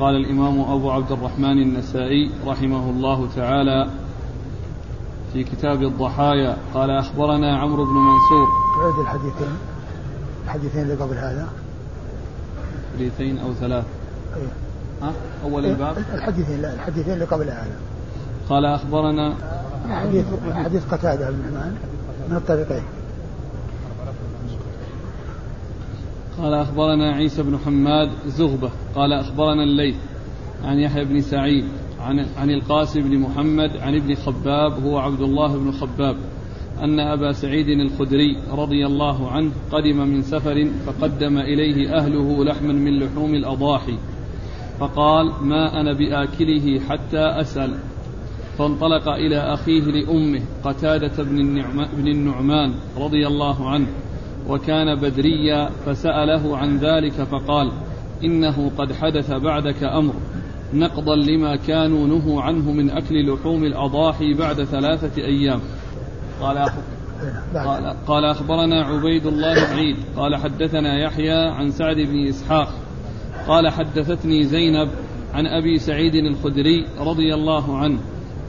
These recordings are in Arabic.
قال الإمام أبو عبد الرحمن النسائي رحمه الله تعالى في كتاب الضحايا قال أخبرنا عمرو بن منصور. تعيد الحديثين الحديثين اللي قبل هذا. حديثين أو ثلاث. أيه. ها؟ أول إيه، الباب. الحديثين لا الحديثين اللي قبل هذا. قال أخبرنا حديث حديث قتادة بن من الطريقين. قال أخبرنا عيسى بن حماد زغبة قال أخبرنا الليث عن يحيى بن سعيد عن, عن القاسم بن محمد عن ابن خباب هو عبد الله بن خباب أن أبا سعيد الخدري رضي الله عنه قدم من سفر فقدم إليه أهله لحما من لحوم الأضاحي فقال ما أنا بآكله حتى أسأل فانطلق إلى أخيه لأمه قتادة بن, النعمان رضي الله عنه وكان بدريا فسأله عن ذلك فقال إنه قد حدث بعدك أمر نقضا لما كانوا نهوا عنه من أكل لحوم الأضاحي بعد ثلاثة أيام. قال قال, قال أخبرنا عبيد الله عيد. قال حدثنا يحيى عن سعد بن إسحاق. قال حدثتني زينب عن أبي سعيد الخدري رضي الله عنه.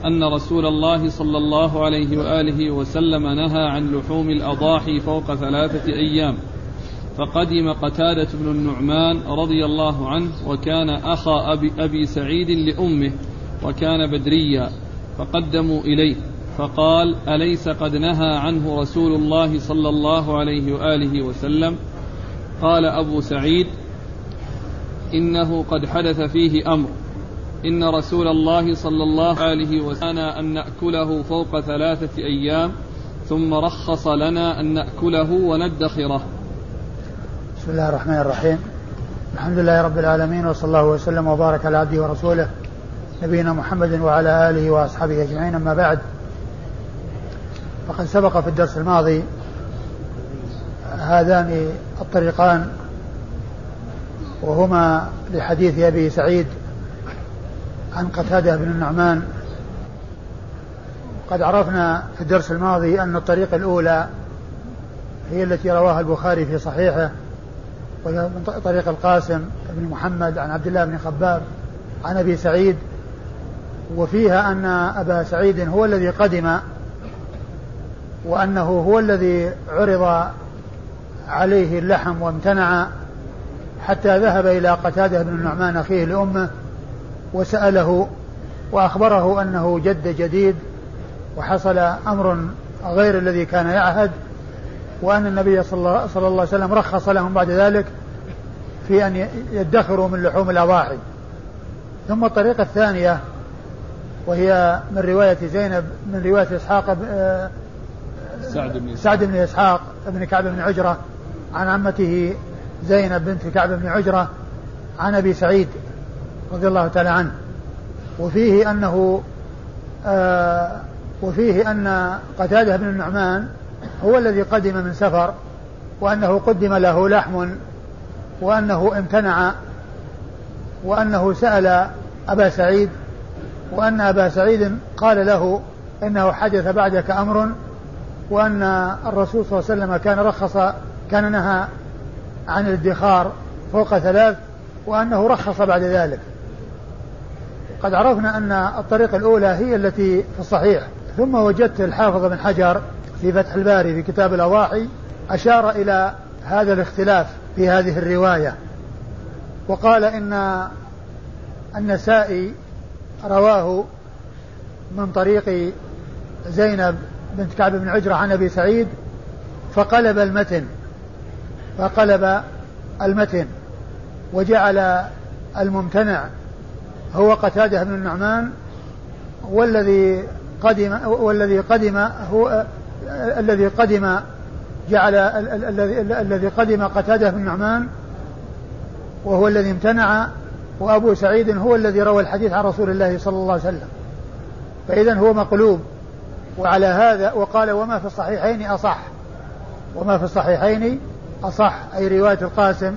أن رسول الله صلى الله عليه وآله وسلم نهى عن لحوم الأضاحي فوق ثلاثة أيام. فقدم قتادة بن النعمان رضي الله عنه وكان أخا أبي, أبي سعيد لأمه وكان بدريا. فقدموا إليه. فقال أليس قد نهى عنه رسول الله صلى الله عليه وآله وسلم؟ قال أبو سعيد إنه قد حدث فيه أمر. إن رسول الله صلى الله عليه وسلم أن نأكله فوق ثلاثة أيام ثم رخص لنا أن نأكله وندخره. بسم الله الرحمن الرحيم. الحمد لله رب العالمين وصلى الله وسلم وبارك على عبده ورسوله نبينا محمد وعلى آله وأصحابه أجمعين أما بعد. فقد سبق في الدرس الماضي هذان الطريقان وهما لحديث أبي سعيد عن قتادة بن النعمان. قد عرفنا في الدرس الماضي أن الطريقة الأولى هي التي رواها البخاري في صحيحه وهي من طريق القاسم بن محمد عن عبد الله بن خباب عن أبي سعيد وفيها أن أبا سعيد هو الذي قدم وأنه هو الذي عرض عليه اللحم وامتنع حتى ذهب إلى قتادة بن النعمان أخيه لأمه وسأله وأخبره أنه جد جديد وحصل أمر غير الذي كان يعهد وأن النبي صلى الله عليه وسلم رخص لهم بعد ذلك في أن يدخروا من لحوم الأضاحي. ثم الطريقة الثانية وهي من رواية زينب من رواية إسحاق آه، سعد بن سعد بن إسحاق بن كعب بن عجرة عن عمته زينب بنت كعب بن عجرة عن أبي سعيد. رضي الله تعالى عنه. وفيه أنه آه وفيه أن قتادة بن النعمان هو الذي قدم من سفر وأنه قدم له لحم وأنه امتنع وأنه سأل أبا سعيد وأن أبا سعيد قال له إنه حدث بعدك أمر وأن الرسول صلى الله عليه وسلم كان رخص كان نهى عن الادخار فوق ثلاث وأنه رخص بعد ذلك. قد عرفنا أن الطريقة الأولى هي التي في الصحيح. ثم وجدت الحافظ بن حجر في فتح الباري في كتاب الأضاحي أشار إلى هذا الاختلاف في هذه الرواية. وقال إن النسائي رواه من طريق زينب بنت كعب بن عجرة عن أبي سعيد فقلب المتن فقلب المتن وجعل الممتنع هو قتادة بن النعمان والذي قدم والذي قدم هو الذي قدم جعل الذي الذي قدم قتادة بن النعمان وهو الذي امتنع وأبو سعيد هو الذي روى الحديث عن رسول الله صلى الله عليه وسلم. فإذا هو مقلوب. وعلى هذا وقال وما في الصحيحين أصح. وما في الصحيحين أصح. أي رواية القاسم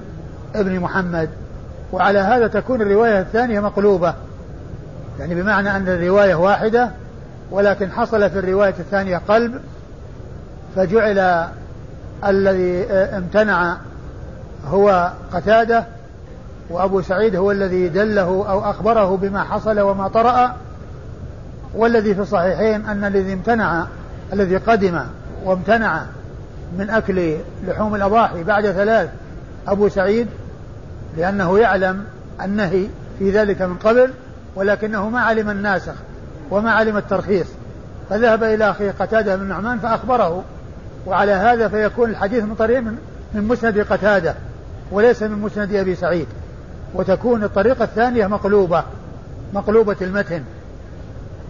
ابن محمد. وعلى هذا تكون الرواية الثانية مقلوبة. يعني بمعنى أن الرواية واحدة ولكن حصل في الرواية الثانية قلب فجعل الذي امتنع هو قتادة وأبو سعيد هو الذي دله أو أخبره بما حصل وما طرأ. والذي في الصحيحين أن الذي امتنع الذي قدم وامتنع من أكل لحوم الأضاحي بعد ثلاث أبو سعيد لأنه يعلم النهي في ذلك من قبل ولكنه ما علم الناسخ وما علم الترخيص. فذهب إلى أخيه قتادة بن نعمان فأخبره وعلى هذا فيكون الحديث من طريق من, مسند قتادة وليس من مسند أبي سعيد. وتكون الطريقة الثانية مقلوبة مقلوبة المتن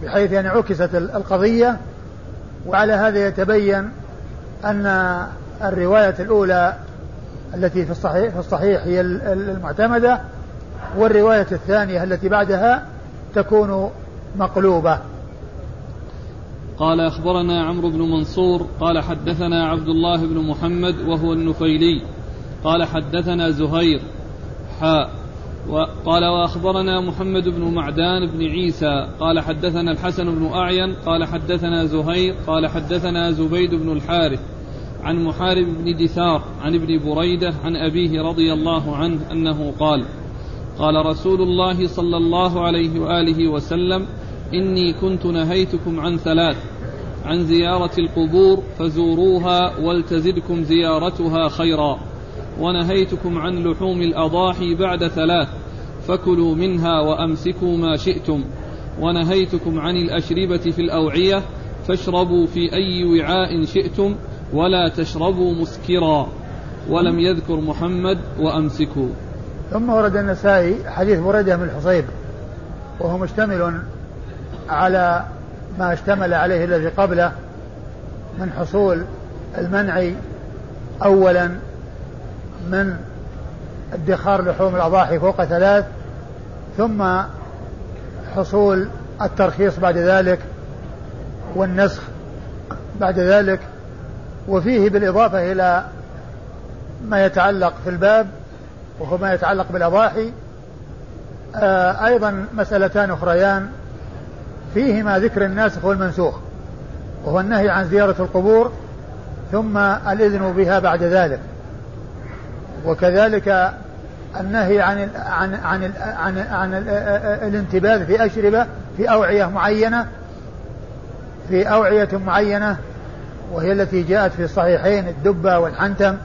بحيث يعني عكست القضية. وعلى هذا يتبين أن الرواية الأولى التي في الصحيح في الصحيح هي المعتمدة والرواية الثانية التي بعدها تكون مقلوبة. قال أخبرنا عمرو بن منصور قال حدثنا عبد الله بن محمد وهو النفيلي قال حدثنا زهير حاء قال وأخبرنا محمد بن معدان بن عيسى قال حدثنا الحسن بن أعين قال حدثنا زهير قال حدثنا زبيد بن الحارث. عن محارب بن دثار عن ابن بريدة عن أبيه رضي الله عنه أنه قال قال رسول الله صلى الله عليه وآله وسلم إني كنت نهيتكم عن ثلاث عن زيارة القبور فزوروها ولتزدكم زيارتها خيرا ونهيتكم عن لحوم الأضاحي بعد ثلاث فكلوا منها وأمسكوا ما شئتم ونهيتكم عن الأشربة في الأوعية فاشربوا في أي وعاء شئتم ولا تشربوا مسكرا ولم يذكر محمد وأمسكوا. ثم ورد النسائي حديث بريدة بن الحصيب وهو مشتمل على ما اشتمل عليه الذي قبله من حصول المنع أولا من ادخار لحوم الأضاحي فوق ثلاث ثم حصول الترخيص بعد ذلك والنسخ بعد ذلك وفيه بالإضافة إلى ما يتعلق في الباب وهو ما يتعلق بالأضاحي. آه أيضا مسألتان أخريان. فيهما ذكر الناسخ والمنسوخ وهو النهي عن زيارة القبور ثم الإذن بها بعد ذلك. وكذلك النهي عن عن عن عن, عن الانتباذ في أشربة في أوعية معينة في أوعية معينة وهي التي جاءت في الصحيحين الدبة والحنتم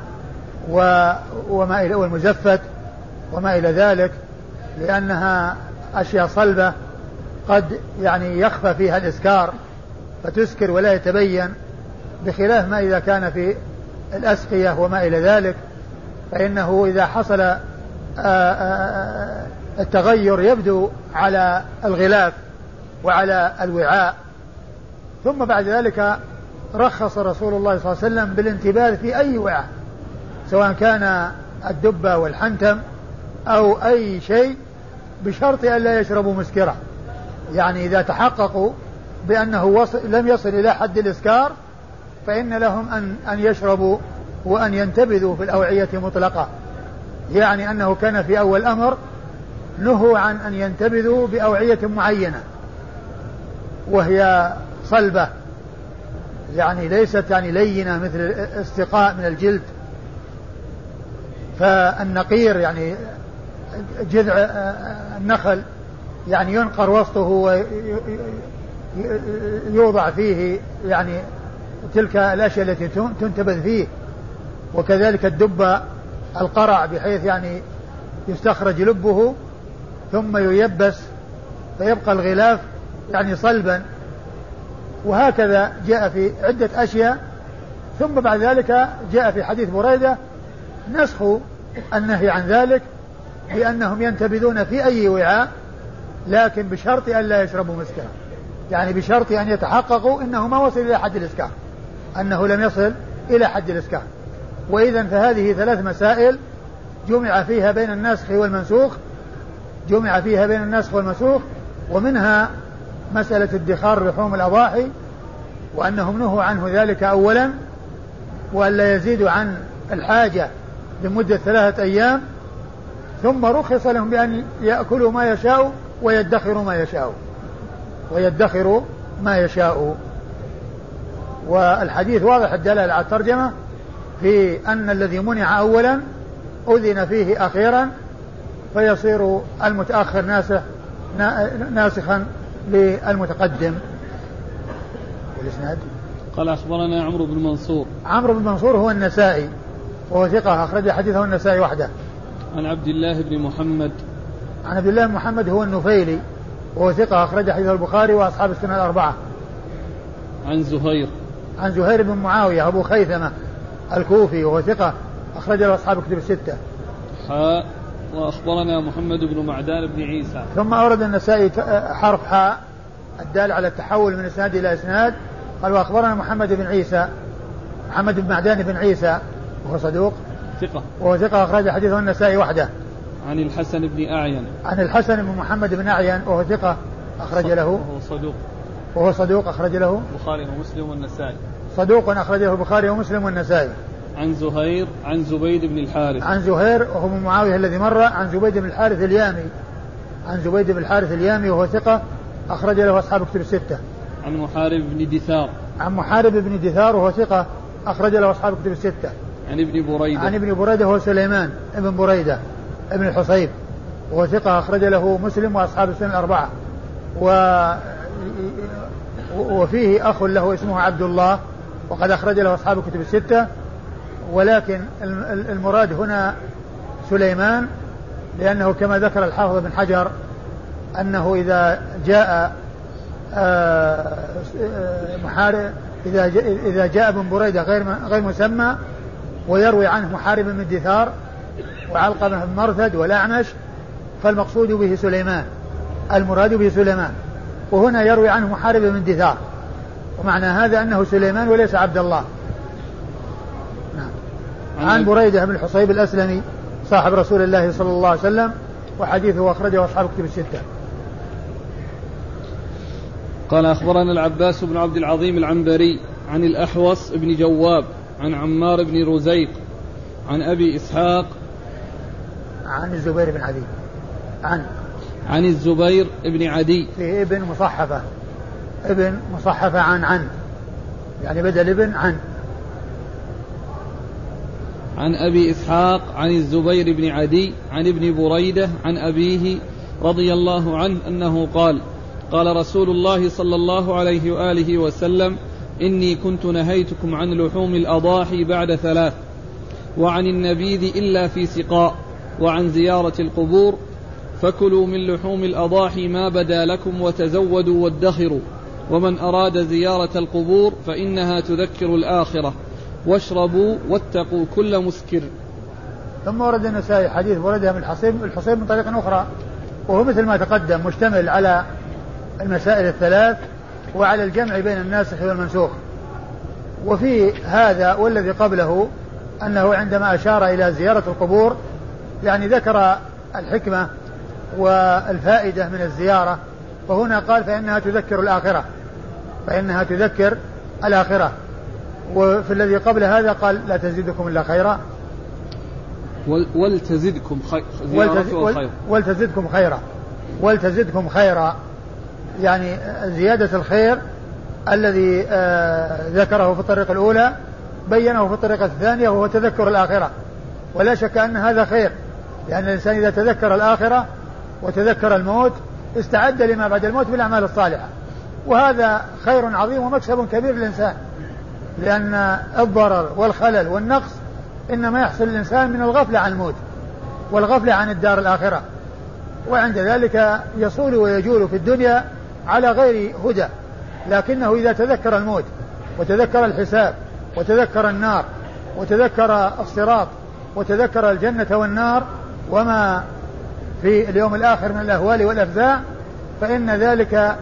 وما إلى والمزفت وما إلى ذلك لأنها أشياء صلبة قد يعني يخفى فيها الإسكار فتسكر ولا يتبين بخلاف ما إذا كان في الأسقية وما إلى ذلك فإنه إذا حصل آه، آه، آه، التغير يبدو على الغلاف وعلى الوعاء. ثم بعد ذلك رخص رسول الله صلى الله عليه وسلم بالانتباه في أي وعاء سواء كان الدبة والحنتم أو أي شيء بشرط أن لا يشربوا مسكرة. يعني إذا تحققوا بأنه وصل لم يصل إلى حد الإسكار فإن لهم أن أن يشربوا وأن ينتبذوا في الأوعية مطلقة. يعني أنه كان في أول الأمر نهوا عن أن ينتبذوا بأوعية معينة وهي صلبة. يعني ليست يعني لينة مثل استقاء من الجلد. فالنقير يعني جذع النخل يعني ينقر وسطه ويوضع فيه يعني تلك الأشياء التي تنتبذ فيه. وكذلك الدب القرع بحيث يعني يستخرج لبه ثم ييبس فيبقى الغلاف يعني صلبا. وهكذا جاء في عدة أشياء ثم بعد ذلك جاء في حديث بريدة نسخ النهي عن ذلك بأنهم ينتبذون في أي وعاء لكن بشرط أن لا يشربوا مسكرا يعني بشرط أن يتحققوا أنه ما وصل إلى حد الإسكار أنه لم يصل إلى حد الإسكار وإذا فهذه ثلاث مسائل جمع فيها بين الناسخ والمنسوخ جمع فيها بين الناسخ والمنسوخ ومنها مسألة ادخار لحوم الأضاحي وأنهم نهوا عنه ذلك أولا وألا يزيدوا عن الحاجة لمدة ثلاثة أيام ثم رخص لهم بأن يأكلوا ما يشاء ويدخروا ما يشاء. ويدخروا ما يشاء. والحديث واضح الدلالة على الترجمة في أن الذي منع أولا أذن فيه أخيرا فيصير المتأخر ناسخ ناسخا للمتقدم. والإسناد؟ قال أخبرنا عمرو بن منصور. عمرو بن منصور هو النسائي وهو ثقة أخرج حديثه النسائي وحده. عن عبد الله بن محمد. عن عبد الله بن محمد هو النفيلي وهو ثقة أخرج حديثه البخاري وأصحاب السنة الأربعة. عن زهير. عن زهير بن معاوية أبو خيثمة الكوفي وهو ثقة أخرج له أصحاب الكتب الستة. حاء. وأخبرنا محمد بن معدان بن عيسى. ثم أورد النسائي حرف حاء الدال على التحول من إسناد إلى إسناد. قال وأخبرنا محمد بن عيسى محمد بن معدان بن عيسى وهو صدوق. ثقة. وهو ثقة أخرج حديثه النسائي وحده. عن الحسن بن أعين. عن الحسن بن محمد بن أعين وهو ثقة أخرج له. وهو صدوق. وهو صدوق أخرج له. البخاري ومسلم والنسائي. صدوق أخرج له البخاري ومسلم والنسائي. عن زهير عن زبيد بن الحارث. عن زهير وهو من معاوية الذي مر عن زبيد بن الحارث اليامي. عن زبيد بن الحارث اليامي وهو ثقة أخرج له أصحاب كتب الستة. عن محارب بن دثار. عن محارب بن دثار وهو ثقة أخرج له أصحاب كتب الستة. عن ابن بريدة. عن ابن بريدة هو سليمان ابن بريدة ابن الحصيب وهو ثقة أخرج له مسلم وأصحاب السنة الأربعة. و وفيه أخ له اسمه عبد الله وقد أخرج له أصحاب الكتب الستة. ولكن المراد هنا سليمان لأنه كما ذكر الحافظ بن حجر أنه إذا جاء آه، محارب إذا إذا جاء ابن بريدة غير غير مسمى ويروي عنه محارب بن دثار وعلقمة بن مرثد والأعمش فالمقصود به سليمان المراد به سليمان وهنا يروي عنه محارب بن دثار ومعنى هذا أنه سليمان وليس عبد الله. عن بريدة بن الحصيب الأسلمي صاحب رسول الله صلى الله عليه وسلم وحديثه أخرجه أصحاب كتب الستة. قال أخبرنا العباس بن عبد العظيم العنبري عن الأحوص بن جواب عن عمار بن رزيق عن أبي إسحاق عن الزبير بن عدي. عن عن الزبير بن عدي. في ابن مصحفة. ابن مصحفة عن عن. يعني بدل ابن عن. عن أبي إسحاق عن الزبير بن عدي عن ابن بريدة عن أبيه رضي الله عنه أنه قال قال رسول الله صلى الله عليه وآله وسلم إني كنت نهيتكم عن لحوم الأضاحي بعد ثلاث وعن النبيذ إلا في سقاء وعن زيارة القبور فكلوا من لحوم الأضاحي ما بدا لكم وتزودوا وادخروا ومن أراد زيارة القبور فإنها تذكر الآخرة. واشربوا واتقوا كل مسكر. ثم ورد النسائي حديث وردها من الحصيب الحصيب من طريق أخرى وهو مثل ما تقدم مشتمل على المسائل الثلاث وعلى الجمع بين الناسخ والمنسوخ. وفي هذا والذي قبله أنه عندما أشار إلى زيارة القبور يعني ذكر الحكمة والفائدة من الزيارة وهنا قال فإنها تذكر الآخرة فإنها تذكر الآخرة. وفي الذي قبل هذا قال لا تزيدكم إلا خيرا. ولتزدكم خير. ولتزدكم خيرا. ولتزدكم خيرا. يعني زيادة الخير الذي آه ذكره في الطريقة الأولى بينه في الطريقة الثانية وهو تذكر الآخرة. ولا شك أن هذا خير. لأن الإنسان إذا تذكر الآخرة وتذكر الموت استعد لما بعد الموت بالأعمال الصالحة. وهذا خير عظيم ومكسب كبير للإنسان. لأن الضرر والخلل والنقص إنما يحصل للإنسان من الغفلة عن الموت والغفلة عن الدار الآخرة. وعند ذلك يصول ويجول في الدنيا على غير هدى. لكنه إذا تذكر الموت وتذكر الحساب وتذكر النار وتذكر الصراط وتذكر الجنة والنار وما في اليوم الآخر من الأهوال والأفزاع فإن ذلك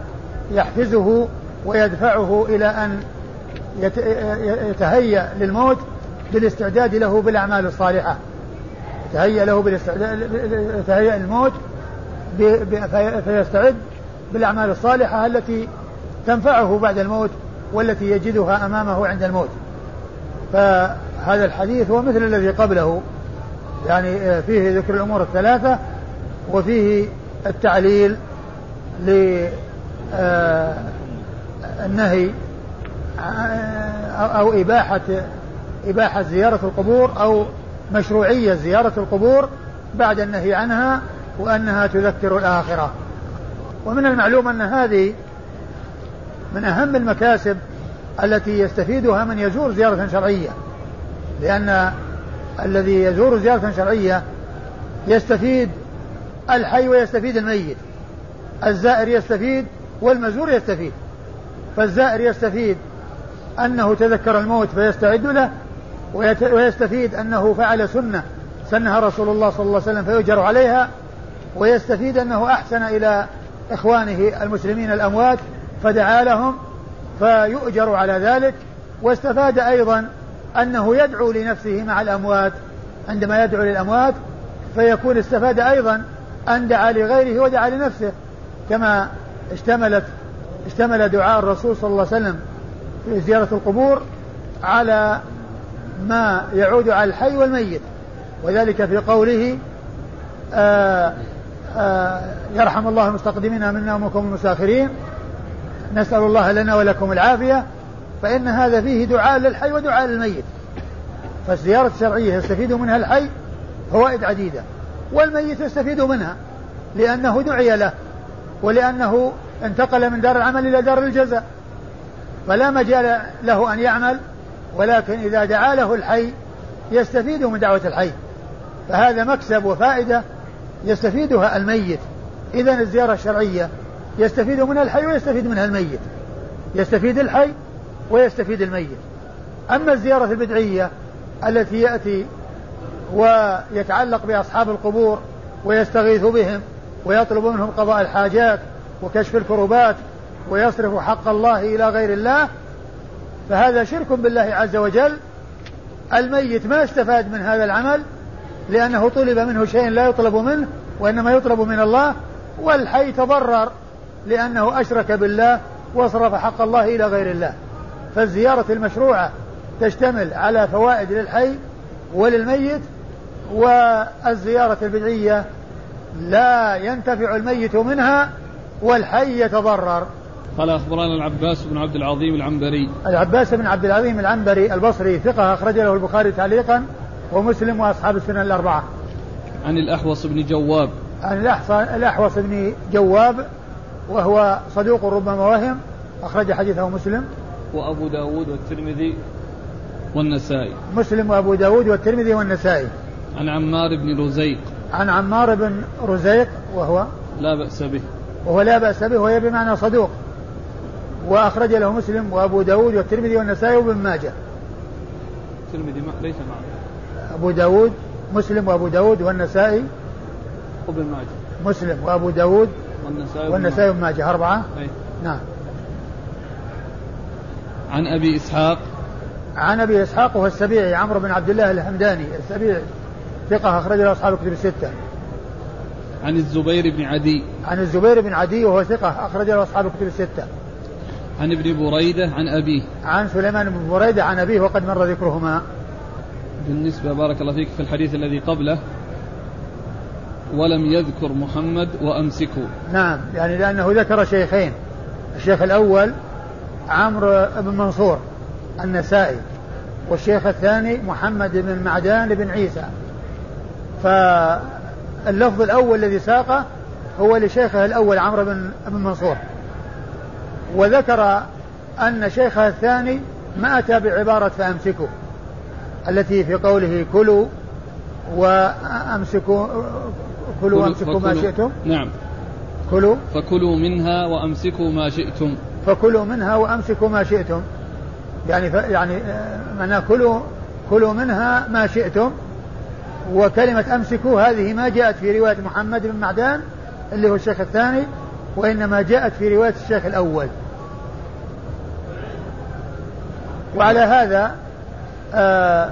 يحفزه ويدفعه إلى أن يتهيأ للموت بالاستعداد له بالأعمال الصالحة. يتهيأ له بالاستعداد يتهيأ الموت فيستعد بالأعمال الصالحة التي تنفعه بعد الموت والتي يجدها أمامه عند الموت. فهذا الحديث هو مثل الذي قبله. يعني فيه ذكر الأمور الثلاثة وفيه التعليل للنهي أو إباحة إباحة زيارة القبور أو مشروعية زيارة القبور بعد النهي عنها وأنها تذكر الآخرة. ومن المعلوم أن هذه من أهم المكاسب التي يستفيدها من يزور زيارة شرعية لأن الذي يزور زيارة شرعية يستفيد الحي ويستفيد الميت الزائر يستفيد والمزور يستفيد فالزائر يستفيد أنه تذكر الموت فيستعد له ويستفيد أنه فعل سنة سنها رسول الله صلى الله عليه وسلم فيؤجر عليها ويستفيد أنه أحسن إلى إخوانه المسلمين الأموات فدعا لهم فيؤجر على ذلك واستفاد أيضا أنه يدعو لنفسه مع الأموات. عندما يدعو للأموات فيكون استفاد أيضا أن دعا لغيره ودعا لنفسه كما اشتملت اشتمل دعاء الرسول صلى الله عليه وسلم زيارة القبور على ما يعود على الحي والميت. وذلك في قوله آآ آآ يرحم الله المستقدمين منا ومنكم المستاخرين نسأل الله لنا ولكم العافية. فإن هذا فيه دعاء للحي ودعاء للميت. فالزيارة الشرعية يستفيد منها الحي فوائد عديدة. والميت يستفيد منها لأنه دعي له ولأنه انتقل من دار العمل إلى دار الجزاء. فلا مجال له أن يعمل ولكن إذا دعا له الحي يستفيد من دعوة الحي. فهذا مكسب وفائدة يستفيدها الميت. إذا الزيارة الشرعية يستفيد منها الحي ويستفيد منها الميت. يستفيد الحي ويستفيد الميت. أما الزيارة البدعية التي يأتي ويتعلق بأصحاب القبور ويستغيث بهم ويطلب منهم قضاء الحاجات وكشف الكروبات ويصرف حق الله إلى غير الله فهذا شرك بالله عز وجل. الميت ما استفاد من هذا العمل لأنه طلب منه شيء لا يطلب منه وإنما يطلب من الله. والحي تضرر لأنه أشرك بالله وصرف حق الله إلى غير الله. فالزيارة المشروعة تشتمل على فوائد للحي وللميت والزيارة البدعية لا ينتفع الميت منها والحي يتضرر. قال أخبرنا العباس بن عبد العظيم العنبري. العباس بن عبد العظيم العنبري البصري ثقة أخرج له البخاري تعليقا ومسلم وأصحاب السنن الأربعة. عن الأحوص بن جواب. عن الأحوص بن جواب وهو صدوق ربما وهم أخرج حديثه مسلم. وأبو داود والترمذي والنسائي. مسلم وأبو داود والترمذي والنسائي. عن عمار بن رزيق. عن عمار بن رزيق وهو لا بأس به. وهو لا بأس به وهي بمعنى صدوق. وأخرج له مسلم وأبو داود والترمذي والنسائي وابن ماجه. الترمذي ليس معه. أبو داود مسلم وأبو داود والنسائي. وابن ماجه. مسلم وأبو داود والنسائي والنسائي وابن ماجه. أربعة؟ أي. نعم. عن أبي إسحاق. عن أبي إسحاق وهو السبيعي عمرو بن عبد الله الهمداني السبيعي ثقة أخرج له أصحاب الكتب الستة. عن الزبير بن عدي. عن الزبير بن عدي وهو ثقة أخرج له أصحاب الكتب الستة. عن ابن بريدة عن أبيه. عن سليمان بن بريدة عن أبيه وقد مر ذكرهما. بالنسبة بارك الله فيك في الحديث الذي قبله. ولم يذكر محمد وأمسكوا نعم يعني لأنه ذكر شيخين. الشيخ الأول عمرو بن منصور النسائي والشيخ الثاني محمد بن معدان بن عيسى. فاللفظ الأول الذي ساقه هو لشيخه الأول عمرو بن بن منصور. وذكر أن شيخه الثاني ما أتى بعبارة فأمسكوا التي في قوله كلوا وأمسكوا كلوا وأمسكوا ما شئتم. نعم. كلوا. فكلوا منها وأمسكوا ما شئتم. فكلوا منها وأمسكوا ما شئتم. يعني ف يعني آه، معناه كلوا كلوا منها ما شئتم. وكلمة أمسكوا هذه ما جاءت في رواية محمد بن معدان اللي هو الشيخ الثاني وإنما جاءت في رواية الشيخ الأول. وعلى هذا آه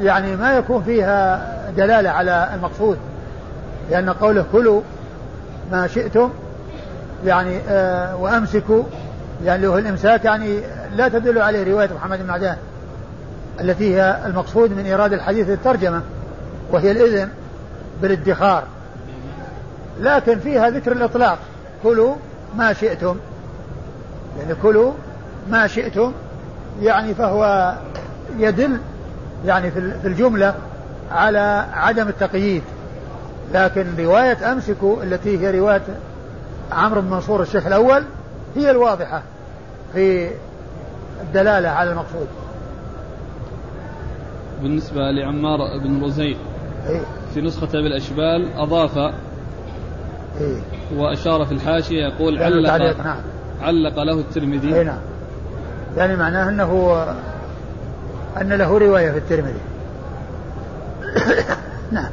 يعني ما يكون فيها دلالة على المقصود لأن قوله كلوا ما شئتم يعني آه وأمسكوا يعني له الإمساك يعني لا تدل عليه رواية محمد بن معدان التي هي المقصود من إيراد الحديث الترجمة وهي الإذن بالادخار. لكن فيها ذكر الإطلاق. كلوا ما شئتم يعني كلوا ما شئتم يعني فهو يدل يعني في الجملة على عدم التقييد لكن رواية أمسكوا التي هي رواية عمرو بن منصور الشيخ الأول هي الواضحة في الدلالة على المقصود بالنسبة لعمار بن رزين إيه؟ في نسخة أبي الأشبال أضاف إيه؟ وأشار في الحاشية يقول علق نعم. علق له الترمذي. نعم. يعني معناه أنه أن له رواية في الترمذي. نعم.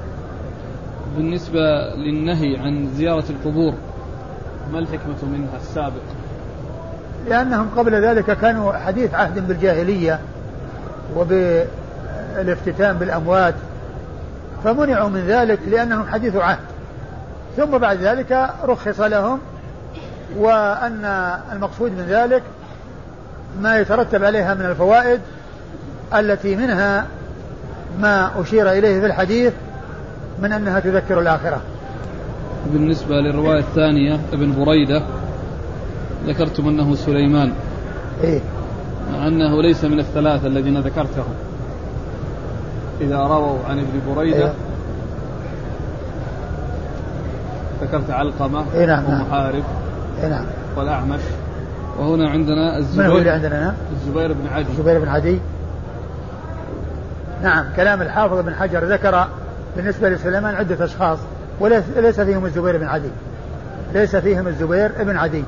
بالنسبة للنهي عن زيارة القبور ما الحكمة منها السابق؟ لأنهم قبل ذلك كانوا حديث عهد بالجاهلية وبالافتتان بالأموات فمنعوا من ذلك لأنهم حديث عهد. ثم بعد ذلك رخص لهم وأن المقصود من ذلك ما يترتب عليها من الفوائد التي منها ما أشير إليه في الحديث من أنها تذكر الآخرة بالنسبة للرواية الثانية ابن بريدة ذكرتم أنه سليمان إيه؟ مع أنه ليس من الثلاثة الذين ذكرتهم إذا رووا عن ابن بريدة إيه؟ ذكرت علقمة إيه نعم ومحارب إيه نعم. والأعمش. وهنا عندنا الزبير من هو اللي عندنا؟ الزبير بن عدي. الزبير بن عدي. نعم كلام الحافظ بن حجر ذكر بالنسبة لسليمان عدة أشخاص وليس فيهم الزبير بن عدي. ليس فيهم الزبير بن عدي.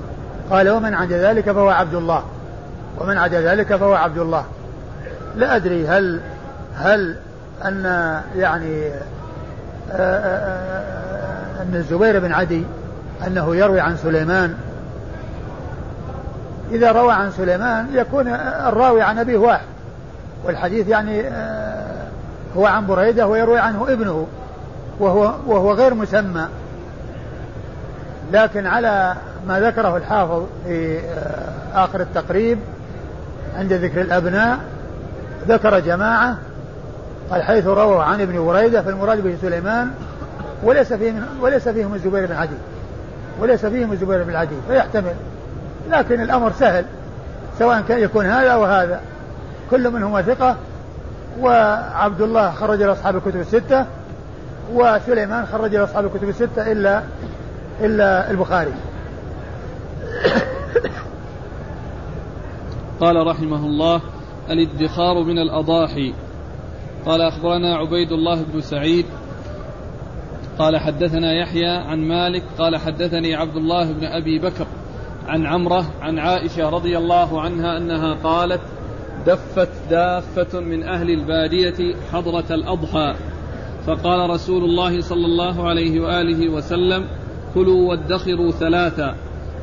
قال ومن عدا ذلك فهو عبد الله. ومن عدا ذلك فهو عبد الله. لا أدري هل هل أن يعني آه، آه، آه، أن الزبير بن عدي أنه يروي عن سليمان. إذا روى عن سليمان يكون الراوي عن أبيه واحد والحديث يعني هو عن بريدة ويروي عنه ابنه وهو وهو غير مسمى. لكن على ما ذكره الحافظ في آه، آخر التقريب عند ذكر الأبناء ذكر جماعة قال حيث رووا عن ابن بريدة فالمراد به سليمان وليس فيهم وليس فيهم الزبير بن عدي. وليس فيهم الزبير بن عدي فيحتمل. لكن الأمر سهل سواء كان يكون هذا أو هذا. كل منهما ثقة وعبد الله خرج لأصحاب الكتب الستة وسليمان خرج لأصحاب الكتب الستة إلا إلا البخاري. قال رحمه الله الادخار من الأضاحي. قال أخبرنا عبيد الله بن سعيد قال حدثنا يحيى عن مالك قال حدثني عبد الله بن أبي بكر عن عمرة عن عائشة رضي الله عنها أنها قالت دفت دافة من أهل البادية حضرة الأضحى. فقال رسول الله صلى الله عليه وآله وسلم كلوا وادخروا ثلاثا.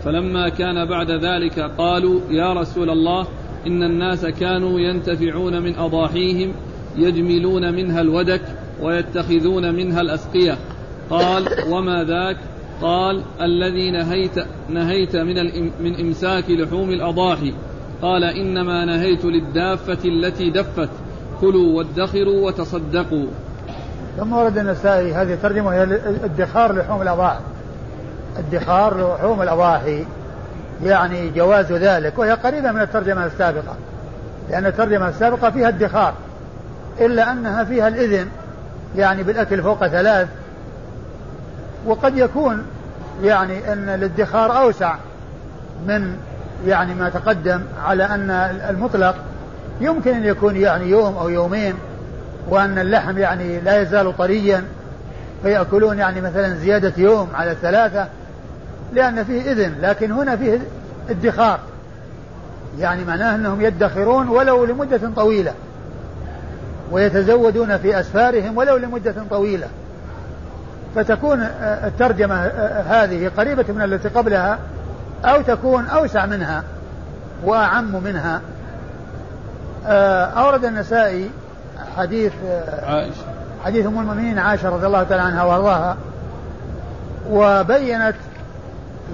فلما كان بعد ذلك قالوا يا رسول الله إن الناس كانوا ينتفعون من أضاحيهم يجملون منها الودك ويتخذون منها الأسقية. قال وما ذاك؟ قال الذي نهيت نهيت من من إمساك لحوم الأضاحي. قال إنما نهيت للدافة التي دفت. كلوا وادخروا وتصدقوا. ثم ورد النسائي هذه الترجمة هي ادخار لحوم الأضاحي. ادخار لحوم الأضاحي يعني جواز ذلك وهي قريبة من الترجمة السابقة لأن الترجمة السابقة فيها ادخار إلا أنها فيها الإذن يعني بالأكل فوق ثلاث وقد يكون يعني أن الادخار أوسع من يعني ما تقدم على أن المطلق يمكن أن يكون يعني يوم أو يومين وأن اللحم يعني لا يزال طريا فيأكلون يعني مثلا زيادة يوم على الثلاثة لأن فيه إذن لكن هنا فيه ادخار. يعني معناه أنهم يدخرون ولو لمدة طويلة ويتزودون في أسفارهم ولو لمدة طويلة. فتكون الترجمة هذه قريبة من التي قبلها أو تكون أوسع منها وأعم منها. أورد النسائي حديث عائشة. حديث أم المؤمنين عائشة رضي الله تعالى عنها وأرضاها وبينت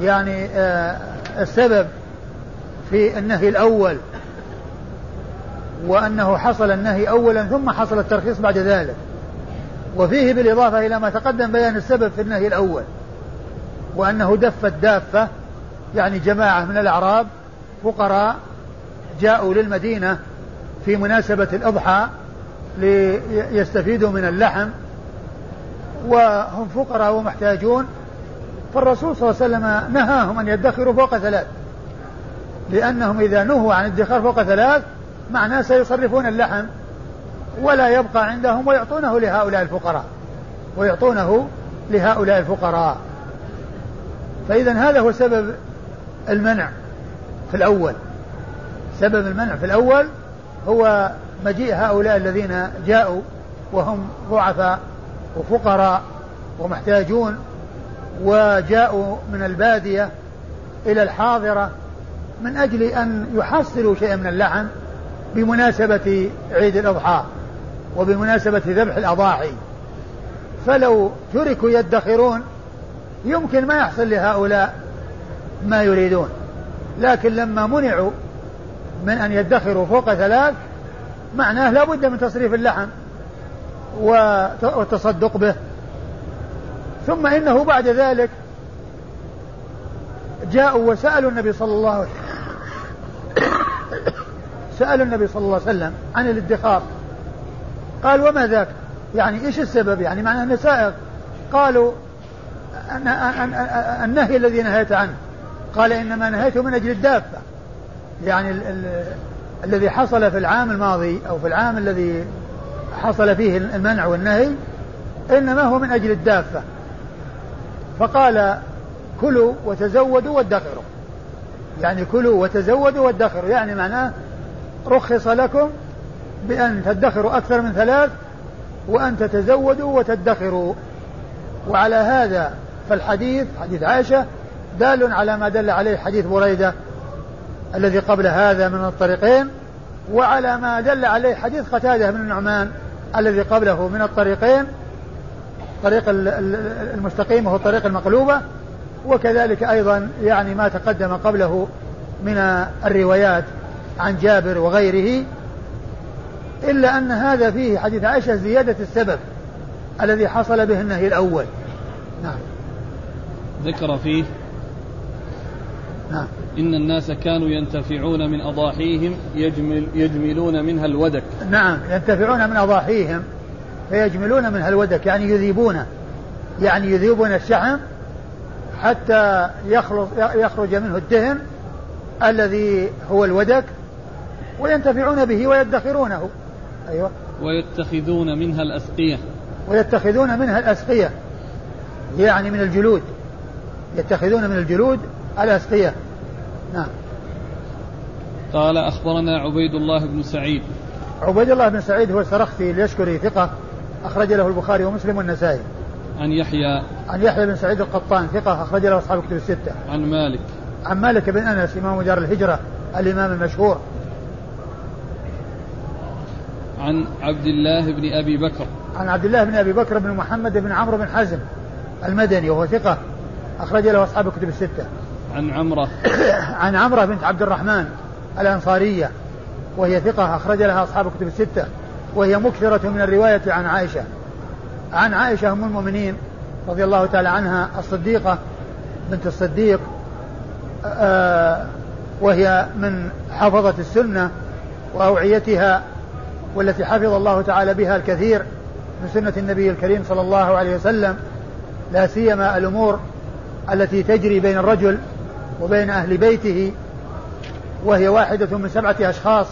يعني آه، السبب في النهي الأول وأنه حصل النهي أولا ثم حصل الترخيص بعد ذلك. وفيه بالإضافة إلى ما تقدم بيان السبب في النهي الأول وأنه دفت دافة يعني جماعة من الأعراب فقراء جاءوا للمدينة في مناسبة الأضحى ليستفيدوا من اللحم وهم فقراء ومحتاجون فالرسول صلى الله عليه وسلم نهاهم أن يدخروا فوق ثلاث لأنهم إذا نهوا عن الادخار فوق ثلاث معناه سيصرفون اللحم. ولا يبقى عندهم ويعطونه لهؤلاء الفقراء. ويعطونه لهؤلاء الفقراء. فإذا هذا هو سبب المنع في الأول. سبب المنع في الأول هو مجيء هؤلاء الذين جاءوا وهم ضعفاء وفقراء ومحتاجون وجاءوا من البادية إلى الحاضرة من أجل أن يحصلوا شيئا من اللحم بمناسبة عيد الأضحى. وبمناسبة ذبح الأضاحي. فلو تركوا يدخرون يمكن ما يحصل لهؤلاء ما يريدون. لكن لما منعوا من أن يدخروا فوق ثلاث معناه لا بد من تصريف اللحم والتصدق به. ثم إنه بعد ذلك جاءوا وسألوا النبي صلى الله عليه وسلم سألوا النبي صلى الله عليه وسلم عن الادخار. قال وما ذاك؟ يعني إيش السبب؟ يعني معناه انه سائغ قالوا أن أن النهي الذي نهيت عنه. قال إنما نهيته من أجل الدابة. يعني ال ال الذي حصل في العام الماضي أو في العام الذي حصل فيه المنع والنهي إنما هو من أجل الدابة. فقال كلوا وتزودوا وادخروا. يعني كلوا وتزودوا وادخروا. يعني معناه رخص لكم بأن تدخروا أكثر من ثلاث وأن تتزودوا وتدخروا. وعلى هذا فالحديث حديث عائشة دال على ما دل عليه حديث بريدة الذي قبل هذا من الطريقين وعلى ما دل عليه حديث قتادة بن النعمان الذي قبله من الطريقين طريق المستقيم وهو الطريق المقلوبة وكذلك أيضا يعني ما تقدم قبله من الروايات عن جابر وغيره إلا أن هذا فيه حديث عائشة زيادة السبب الذي حصل به النهي الأول. نعم. ذكر فيه نعم. إن الناس كانوا ينتفعون من أضاحيهم يجمل يجملون منها الودك. نعم ينتفعون من أضاحيهم فيجملون منها الودك يعني يذيبونه يعني يذيبون الشحم حتى يخلص يخرج منه الدهن الذي هو الودك وينتفعون به ويدخرونه. أيوة. ويتخذون منها الأسقية. ويتخذون منها الأسقية. يعني من الجلود. يتخذون من الجلود الأسقية. نعم. قال أخبرنا عبيد الله بن سعيد. عبيد الله بن سعيد هو السرختي اليشكري ثقة. أخرج له البخاري ومسلم والنسائي. عن يحيى. عن يحيى بن سعيد القطان ثقة. أخرج له أصحاب الكتب الستة. عن مالك. عن مالك بن أنس إمام دار الهجرة الإمام المشهور. عن عبد الله بن أبي بكر. عن عبد الله بن أبي بكر بن محمد بن عمرو بن حزم المدني وهو ثقة أخرج له أصحاب الكتب الستة. عن عمرة. عن عمرة بنت عبد الرحمن الأنصارية وهي ثقة أخرج لها أصحاب الكتب الستة وهي مكثرة من الرواية عن عائشة. عن عائشة أم المؤمنين رضي الله تعالى عنها الصديقة بنت الصديق آه، وهي من حفظة السنة وأوعيتها والتي حفظ الله تعالى بها الكثير من سنة النبي الكريم صلى الله عليه وسلم لا سيما الأمور التي تجري بين الرجل وبين أهل بيته وهي واحدة من سبعة أشخاص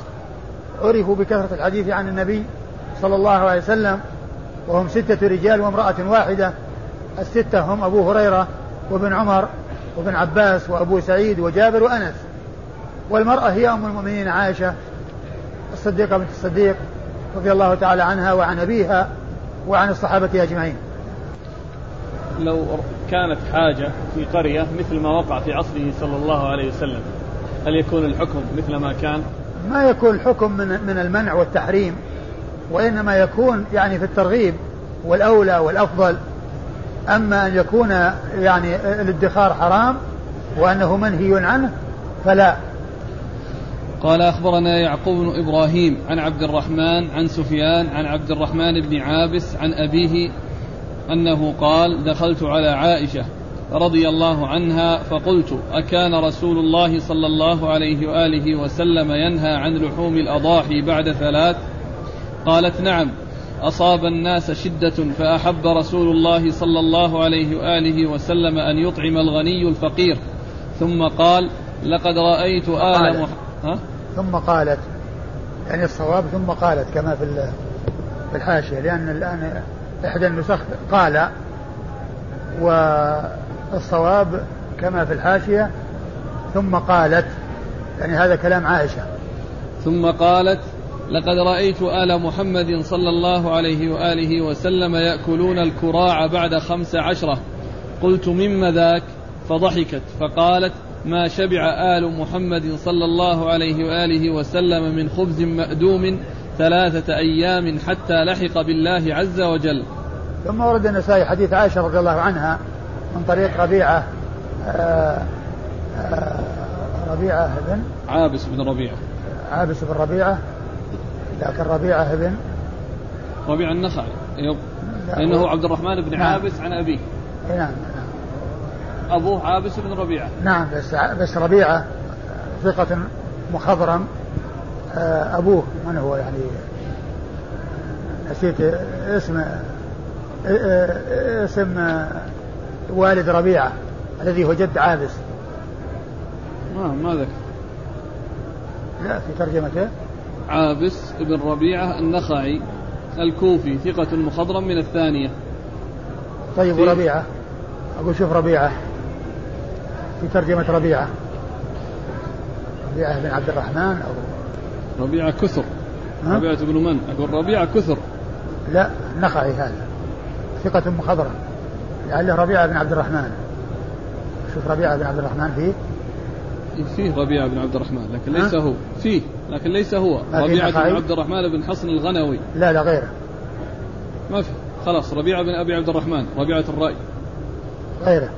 عرفوا بكثرة الحديث عن النبي صلى الله عليه وسلم وهم ستة رجال وامرأة واحدة. الستة هم أبو هريرة وابن عمر وابن عباس وأبو سعيد وجابر وأنس. والمرأة هي أم المؤمنين عائشة الصديقة بنت الصديق رضي الله تعالى عنها وعن أبيها وعن الصحابة أجمعين. لو كانت حاجة في قرية مثل ما وقع في عصره صلى الله عليه وسلم هل يكون الحكم مثل ما كان؟ ما يكون الحكم من, من المنع والتحريم وإنما يكون يعني في الترغيب والأولى والأفضل. أما أن يكون يعني الادخار حرام وأنه منهي عنه فلا. قال أخبرنا يعقوب بن إبراهيم عن عبد الرحمن عن سفيان عن عبد الرحمن بن عابس عن أبيه أنه قال دخلت على عائشة رضي الله عنها فقلت أكان رسول الله صلى الله عليه وآله وسلم ينهى عن لحوم الأضاحي بعد ثلاث؟ قالت نعم أصاب الناس شدة فأحب رسول الله صلى الله عليه وآله وسلم أن يطعم الغني الفقير ثم قال لقد رأيت آل مح... ها؟ ثم قالت يعني الصواب ثم قالت كما في في الحاشية لأن الآن إحدى النسخ قال والصواب كما في الحاشية ثم قالت يعني هذا كلام عائشة. ثم قالت لقد رأيت آل محمد صلى الله عليه وآله وسلم يأكلون الكراع بعد خمس عشرة. قلت مما ذاك؟ فضحكت. فقالت ما شبع آل محمد صلى الله عليه وآله وسلم من خبز مأدوم ثلاثة أيام حتى لحق بالله عز وجل. ثم ورد النسائي حديث عائشة رضي الله عنها من طريق ربيعة آآ آآ ربيعة بن عابس بن ربيعة. عابس بن ربيعة. لكن ربيعة بن ربيعة النخعي. لأنه عبد الرحمن بن نعم. عابس عن أبيه. نعم نعم. أبوه عابس بن ربيعة. نعم بس بس ربيعة ثقة مخضرم آه، أبوه من هو يعني؟ نسيت اسم اسم والد ربيعة الذي هو جد عابس. ما ما ذكر. لا في ترجمته عابس بن ربيعة النخعي الكوفي ثقة مخضرم من الثانية. طيب وربيعة أقول شوف ربيعة. في ترجمة ربيعة. ربيعة بن عبد الرحمن أو ربيعة كثر. ربيعة بن من؟ أقول ربيعة كثر. لا النخعي هذا. ثقة مخضرم لعله ربيعة بن عبد الرحمن. شوف ربيعة بن عبد الرحمن فيه. فيه ربيعة بن عبد الرحمن لكن ليس هو. فيه لكن ليس هو. ربيعة بن عبد الرحمن بن حصن الغنوي. لا لا غيره ما في. خلاص ربيعة بن أبي عبد الرحمن ربيعة الرأي. غيره.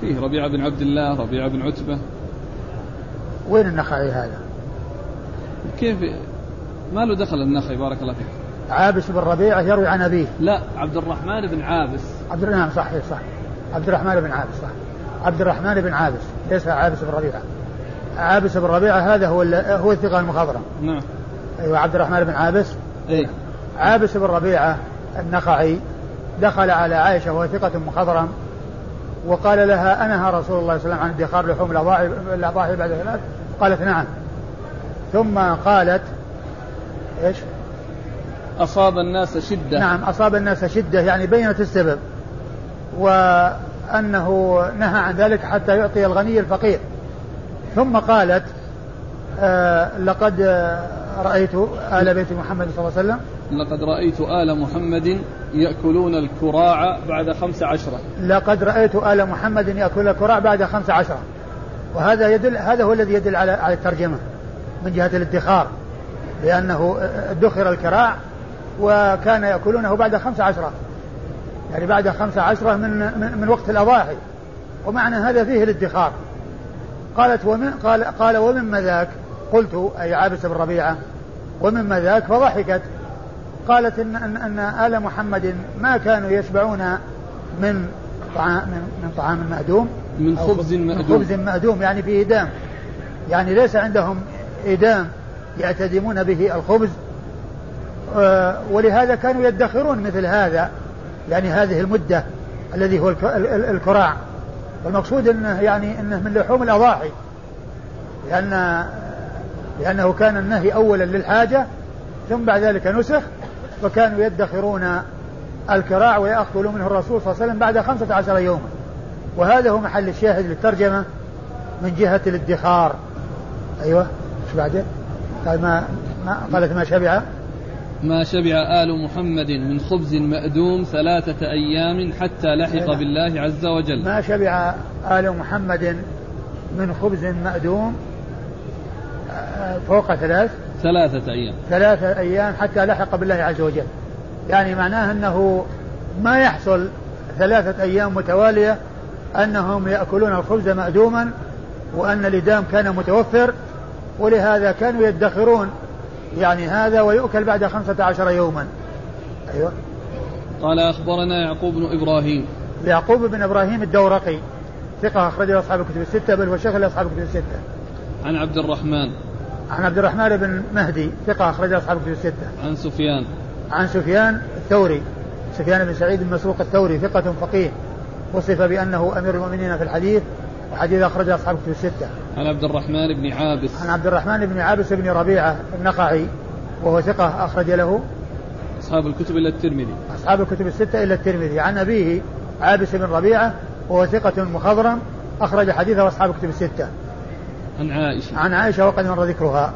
فيه ربيعة بن عبد الله ربيعة بن عتبة. وين النخعي هذا؟ كيف؟ ما له دخل النخعي بارك الله فيك. عابس بن ربيعة يروي عن أبيه. لا عبد الرحمن بن عابس. عبد الرحمن صحيح صح. عبد الرحمن بن عابس صح. عبد الرحمن بن عابس ليس عابس بن ربيعة عابس بن ربيعة هذا هو هو الثقة المخضرم. نعم. أيوة عبد الرحمن بن عابس. أي. عابس بن ربيعة النخعي دخل على عائشة وهو ثقة مخضرم. وقال لها أنهى رسول الله صلى الله عليه وسلم عن ادخار لحوم الأضاحي بعد ثلاث قالت نعم. ثم قالت إيش؟ أصاب الناس شدة. نعم أصاب الناس شدة يعني بينت السبب. وأنه نهى عن ذلك حتى يعطي الغني الفقير. ثم قالت آه لقد رأيت آل بيت محمد صلى الله عليه وسلم لقد رأيت آل محمد يأكلون الكراع بعد خمس عشرة. لقد رأيت آل محمد يأكل الكراع بعد خمس عشرة. وهذا يدل هذا هو الذي يدل على على الترجمة من جهة الادخار لأنه ادخر الكراع وكان يأكلونه بعد خمس عشرة. يعني بعد خمس عشرة من, من, من وقت الأضاحي. ومعنى هذا فيه الادخار. قالت ومن قال قال ومما ذاك؟ قلت أي عابس بن ربيعة ومما ذاك فضحكت. قالت إن, أن, أن آل محمد ما كانوا يشبعون من طعام من, طعام مأدوم من خبز مأدوم. خبز مأدوم يعني فيه إدام. يعني ليس عندهم إدام يعتدمون به الخبز. آه، ولهذا كانوا يدخرون مثل هذا يعني هذه المدة الذي هو الكراع. والمقصود إنه يعني إنه من لحوم الأضاحي. لأن لأنه كان النهي أولا للحاجة ثم بعد ذلك نسخ وكانوا يدخرون الكراع ويأكل منه الرسول صلى الله عليه وسلم بعد خمسة عشر يوما. وهذا هو محل الشاهد للترجمة من جهة الادخار. أيوة إيش بعده؟ قال ما, ما قالت ما شبع؟ ما شبع آل محمد من خبز مأدوم ثلاثة أيام حتى لحق بالله عز وجل. ما شبع آل محمد من خبز مأدوم آه، فوق ثلاث. ثلاثة أيام. ثلاثة أيام حتى لحق بالله عز وجل. يعني معناه أنه ما يحصل ثلاثة أيام متوالية أنهم يأكلون الخبز مأدوما وأن الإدام كان متوفر ولهذا كانوا يدخرون يعني هذا ويؤكل بعد خمسة عشر يوما. أيوة. قال أخبرنا يعقوب بن إبراهيم. يعقوب بن إبراهيم الدورقي ثقة أخرجه أصحاب الكتب الستة بل وشيخ لأصحاب الكتب الستة. عن عبد الرحمن. عن عبد الرحمن بن مهدي ثقة أخرج أصحاب الكتب الستة. عن سفيان. عن سفيان الثوري سفيان بن سعيد بن مسروق الثوري ثقة فقيه وصف بأنه أمير المؤمنين في الحديث وحديث أخرجه أصحاب كتب الستة. عن عبد الرحمن بن عابس. عن عبد الرحمن بن عابس بن ربيعة النقعي وهو ثقة أخرج له أصحاب الكتب إلا الترمذي. أصحاب الكتب الستة إلا الترمذي عن أبيه عابس بن ربيعة وهو ثقة مخضرم أخرج حديثه أصحاب الكتب الستة. عن عائشة. عن عائشة وقد مر ذكرها.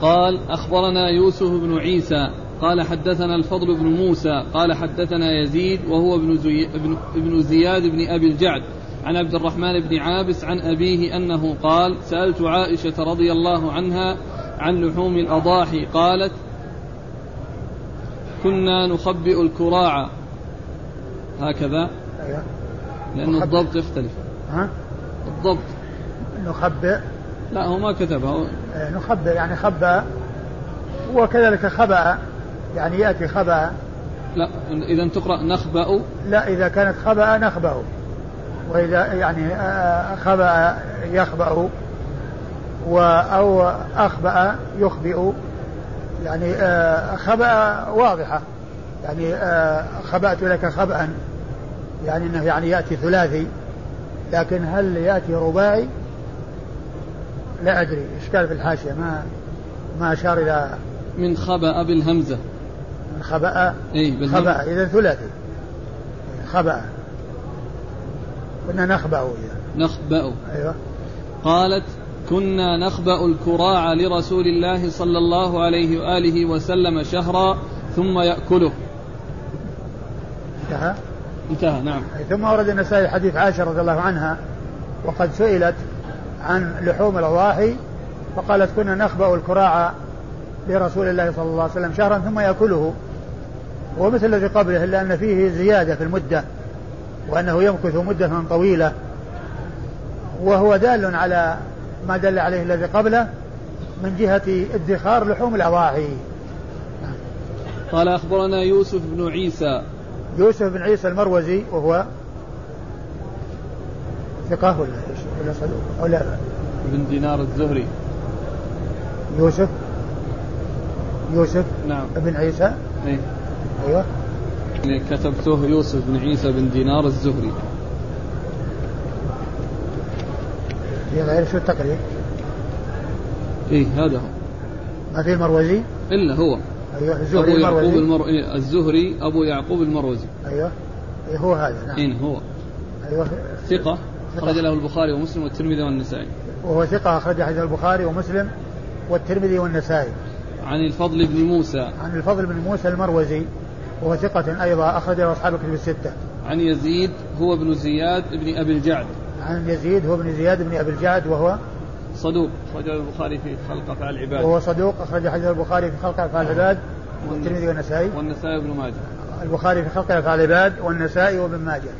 قال أخبرنا يوسف بن عيسى. قال حدثنا الفضل بن موسى. قال حدثنا يزيد وهو ابن, زي ابن, ابن زياد بن أبي الجعد. عن عبد الرحمن بن عابس عن أبيه أنه قال سألت عائشة رضي الله عنها عن لحوم الأضاحي. قالت كنا نخبئ الكراع. هكذا. أيوة. لأن الضبط يختلف. ها؟ الضبط. نخبئ. لا هو ما كتبه إيه، نخبئ يعني خبأ. وكذلك خبأ يعني يأتي خبأ. لا إذا تقرأ نخبأ. لا إذا كانت خبأ نخبأ. وإذا يعني آه، خبأ يخبأ. أو أخبأ يخبئ. يعني آه، خبأ واضحة. يعني آه، خبأت لك خبأ. يعني أنه يعني يأتي ثلاثي. لكن هل يأتي رباعي؟ لا أدري إشكال في الحاشية؟ ما ما أشار إلى من خبأ بالهمزة. من خبأ؟ إيه خبأ إذا ثلاثي. خبأ. كنا نخبأ. نخبأ. أيوه. قالت كنا نخبأ الكراع لرسول الله صلى الله عليه وآله وسلم شهرا ثم يأكله. انتهى؟ انتهى نعم. ثم ورد النسائي حديث عائشة رضي الله عنها وقد سئلت عن لحوم الأضاحي فقالت كنا نخبأ الكراع لرسول الله صلى الله عليه وسلم شهرا ثم يأكله. ومثل الذي قبله إلا أن فيه زيادة في المدة وأنه يمكث مدة طويلة. وهو دال على ما دل عليه الذي قبله من جهة ادخار لحوم الأضاحي. قال أخبرنا يوسف بن عيسى. يوسف بن عيسى المروزي وهو ثقة ولا ولا صدوق ولا بن دينار الزهري. يوسف. يوسف. نعم. بن عيسى. إيه. أيوه. يعني كتبته يوسف بن عيسى بن دينار الزهري. في غير شو التقريب؟ إيه هذا هو. ما في المروزي؟ إلا هو. أيوه الزهري ابو يعقوب المر... إيه الزهري أبو يعقوب المروزي. أيوه. إيه هو هذا نعم. إيه هو. أيوه. ثقة. أخرج له البخاري ومسلم والترمذي والنسائي. وهو ثقة أخرج حديث البخاري ومسلم والترمذي والنسائي. عن الفضل بن موسى. عن الفضل بن موسى المروزي وهو ثقة أيضا أخرج له أصحاب الكتب الستة. عن يزيد هو ابن زياد بن أبي الجعد. عن يزيد هو ابن زياد بن أبي الجعد وهو صدوق. أخرجه البخاري في خلق أفعال العباد. وهو صدوق أخرج حديث البخاري في خلق أفعال العباد والترمذي والنسائي. والنسائي وابن ماجه. البخاري في خلق أفعال العباد والنسائي وابن ماجه.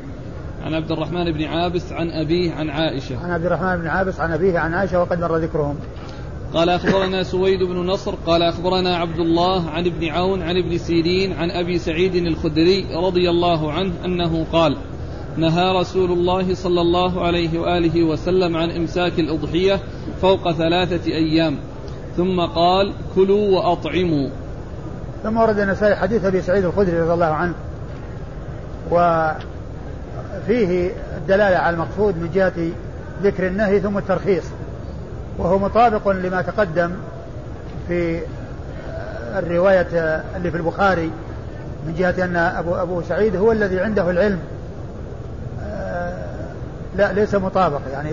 عن عبد الرحمن بن عابس عن أبيه عن عائشة. عن عبد الرحمن بن عابس عن أبيه عن عائشة وقد مر ذكرهم. قال أخبرنا سويد بن نصر قال أخبرنا عبد الله عن ابن عون عن ابن سيرين عن أبي سعيد الخدري رضي الله عنه أنه قال نهى رسول الله صلى الله عليه وآله وسلم عن إمساك الأضحية فوق ثلاثة أيام ثم قال كلوا وأطعموا. ثم ورد النسائي حديث أبي سعيد الخدري رضي الله عنه. وفيه الدلالة على المقصود من جهة ذكر النهي ثم الترخيص وهو مطابق لما تقدم في الرواية اللي في البخاري من جهة أن أبو أبو سعيد هو الذي عنده العلم. لا ليس مطابق يعني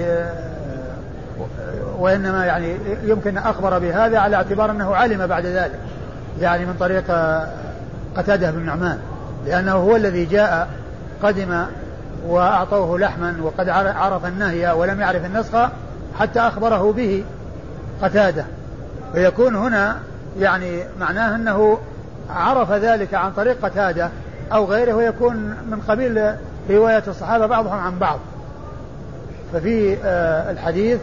وإنما يعني يمكن أخبر بهذا على اعتبار أنه علم بعد ذلك يعني من طريق قتادة بن نعمان لأنه هو الذي جاء قدم وأعطوه لحما وقد عرف النهي ولم يعرف النسخ حتى أخبره به قتادة. فيكون هنا يعني معناه أنه عرف ذلك عن طريق قتادة أو غيره ويكون من قبيل رواية الصحابة بعضهم عن بعض. ففي آه، الحديث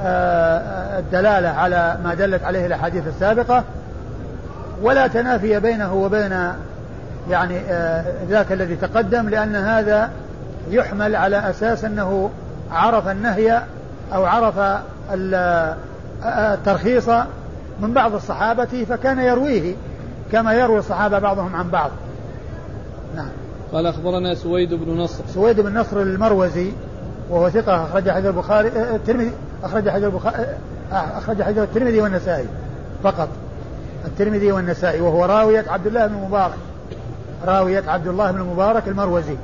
آه، الدلالة على ما دلت عليه الأحاديث السابقة. ولا تنافي بينه وبين يعني آه، ذاك الذي تقدم لأن هذا يحمل على أساس أنه عرف النهي أو عرف الترخيص من بعض الصحابة فكان يرويه كما يروي الصحابة بعضهم عن بعض. نعم. قال أخبرنا سويد بن نصر. سويد بن نصر المروزي وهو ثقة أخرج حديث البخاري آه، الترمذي أخرج حديث البخاري آه، أخرج حديث الترمذي والنسائي فقط. الترمذي والنسائي وهو راوية عبد الله بن المبارك راوية عبد الله بن المبارك المروزي.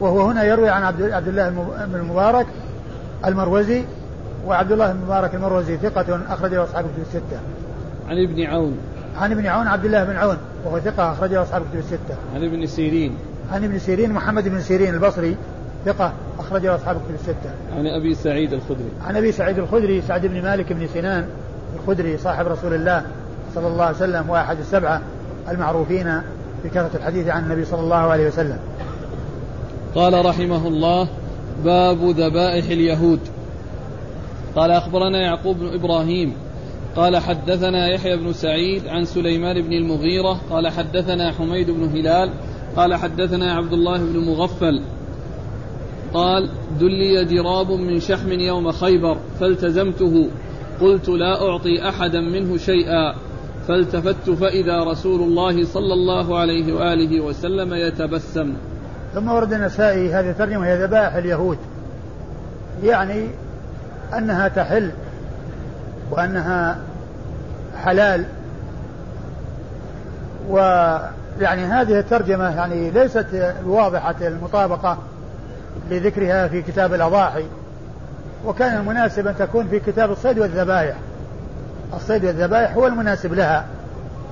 وهو هنا يروي عن عبد الله بن المبارك المروزي وعبد الله بن المبارك المروزي ثقة أخرجه أصحاب كتب الستة. عن ابن عون. عن ابن عون عبد الله بن عون وهو ثقة أخرجه أصحاب كتب الستة. عن ابن سيرين. عن ابن سيرين محمد بن سيرين البصري ثقة أخرجه أصحاب كتب الستة. عن أبي سعيد الخدري. عن أبي سعيد الخدري سعد بن مالك بن سنان الخدري صاحب رسول الله صلى الله عليه وسلم وأحد السبعة المعروفين بكثرة الحديث عن النبي صلى الله عليه وسلم. قال رحمه الله باب ذبائح اليهود. قال أخبرنا يعقوب بن إبراهيم قال حدثنا يحيى بن سعيد عن سليمان بن المغيرة قال حدثنا حميد بن هلال قال حدثنا عبد الله بن مغفل. قال دلي جراب من شحم يوم خيبر فالتزمته. قلت لا أعطي أحدا منه شيئا. فالتفت فإذا رسول الله صلى الله عليه وآله وسلم يتبسم. ثم ورد النسائي هذه الترجمة هي ذبائح اليهود يعني أنها تحل وأنها حلال. ويعني هذه الترجمة يعني ليست واضحة المطابقة لذكرها في كتاب الأضاحي. وكان المناسب أن تكون في كتاب الصيد والذبائح. الصيد والذبائح هو المناسب لها